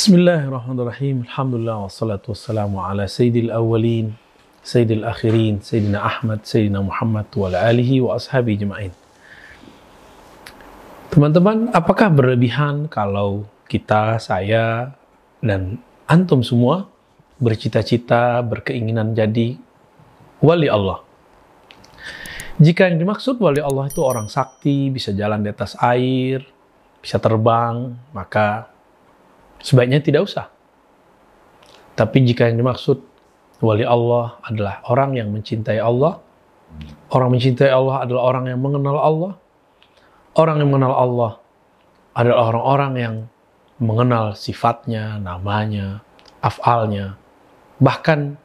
Bismillahirrahmanirrahim. Alhamdulillah wassalatu wassalamu ala sayyidil awwalin, sayyidil akhirin, sayyidina Ahmad, sayyidina Muhammad wa ala alihi wa ashabi jema'in. Teman-teman, apakah berlebihan kalau kita, saya, dan antum semua bercita-cita, berkeinginan jadi wali Allah? Jika yang dimaksud wali Allah itu orang sakti, bisa jalan di atas air, bisa terbang, maka sebaiknya tidak usah. Tapi jika yang dimaksud wali Allah adalah orang yang mencintai Allah, orang mencintai Allah adalah orang yang mengenal Allah, orang yang mengenal Allah adalah orang-orang yang mengenal sifatnya, namanya, afalnya, bahkan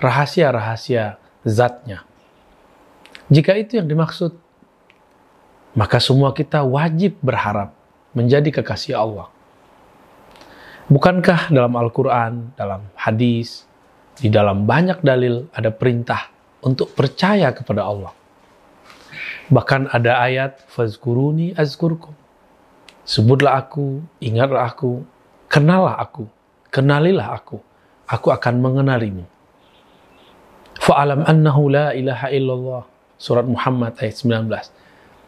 rahasia-rahasia zatnya. Jika itu yang dimaksud, maka semua kita wajib berharap menjadi kekasih Allah. Bukankah dalam Al-Quran, dalam hadis, di dalam banyak dalil ada perintah untuk percaya kepada Allah. Bahkan ada ayat, Fazkuruni azkurkum. Sebutlah aku, ingatlah aku, kenallah aku, kenalilah aku. Aku akan mengenalimu. Fa'alam annahu la ilaha illallah. Surat Muhammad ayat 19.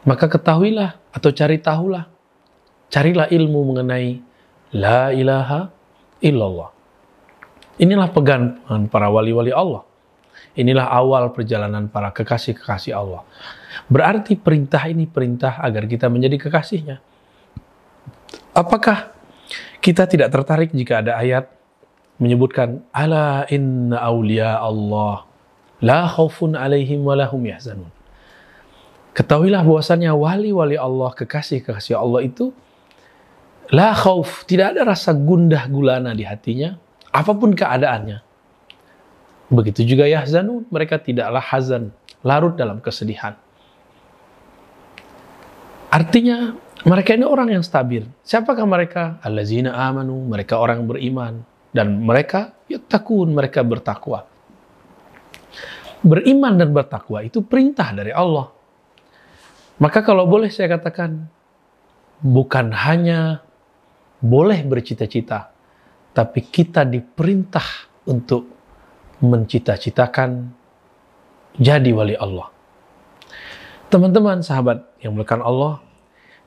Maka ketahuilah atau cari tahulah. Carilah ilmu mengenai La ilaha illallah. Inilah pegangan para wali-wali Allah. Inilah awal perjalanan para kekasih-kekasih Allah. Berarti perintah ini perintah agar kita menjadi kekasihnya. Apakah kita tidak tertarik jika ada ayat menyebutkan ala inna awliya Allah la khaufun alaihim wa lahum yahzanun. Ketahuilah bahwasannya wali-wali Allah, kekasih-kekasih Allah itu La khauf, tidak ada rasa gundah gulana di hatinya, apa pun keadaannya. Begitu juga yahzanun, mereka tidaklah hazan, larut dalam kesedihan. Artinya, mereka ini orang yang stabil. Siapakah mereka? Allazina amanu, mereka orang beriman. Dan mereka, yattaqun, mereka bertakwa. Beriman dan bertakwa itu perintah dari Allah. Maka kalau boleh saya katakan, bukan hanya boleh bercita-cita, tapi kita diperintah untuk mencita-citakan jadi wali Allah. Teman-teman, sahabat yang melakukan Allah,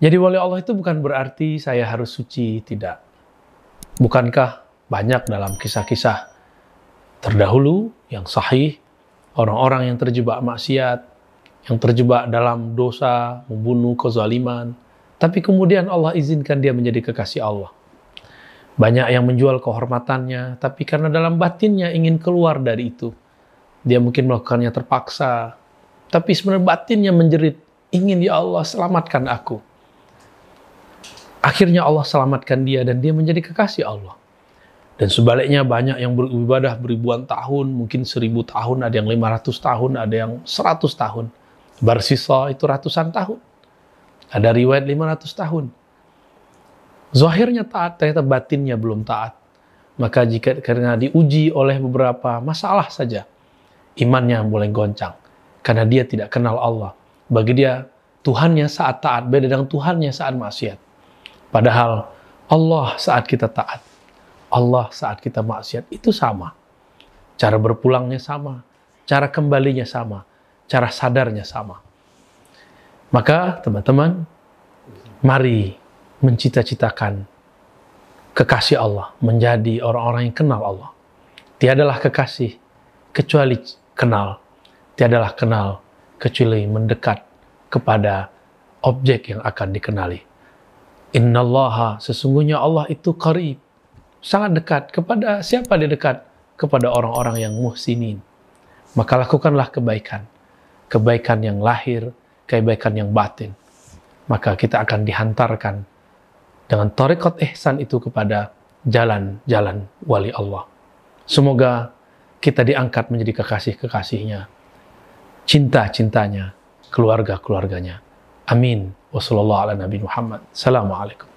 jadi wali Allah itu bukan berarti saya harus suci, tidak. Bukankah banyak dalam kisah-kisah terdahulu yang sahih, orang-orang yang terjebak maksiat, yang terjebak dalam dosa, membunuh, kezaliman, tapi kemudian Allah izinkan dia menjadi kekasih Allah. Banyak yang menjual kehormatannya, tapi karena dalam batinnya ingin keluar dari itu. Dia mungkin melakukannya terpaksa, tapi sebenarnya batinnya menjerit, ingin ya Allah selamatkan aku. Akhirnya Allah selamatkan dia dan dia menjadi kekasih Allah. Dan sebaliknya banyak yang beribadah beribuan tahun, mungkin seribu tahun, ada yang lima ratus tahun, ada yang seratus tahun. Barsisa itu ratusan tahun. Ada riwayat 500 tahun. Zahirnya taat, ternyata batinnya belum taat. Maka jika karena diuji oleh beberapa masalah saja, imannya mulai goncang. Karena dia tidak kenal Allah. Bagi dia, Tuhannya saat taat beda dengan Tuhannya saat maksiat. Padahal Allah saat kita taat, Allah saat kita maksiat itu sama. Cara berpulangnya sama, cara kembalinya sama, cara sadarnya sama. Maka teman-teman, mari mencita-citakan kekasih Allah, menjadi orang-orang yang kenal Allah. Tiadalah kekasih kecuali kenal. Tiadalah kenal kecuali mendekat kepada objek yang akan dikenali. Innallaha sesungguhnya Allah itu qarib, sangat dekat kepada siapa dia dekat? Kepada orang-orang yang muhsinin. Maka lakukanlah kebaikan. Kebaikan yang lahir, kebaikan yang batin, maka kita akan dihantarkan dengan tarekat ihsan itu kepada jalan-jalan wali Allah. Semoga kita diangkat menjadi kekasih-kekasihnya, cinta-cintanya, keluarga-keluarganya. Amin. Wassalamualaikum.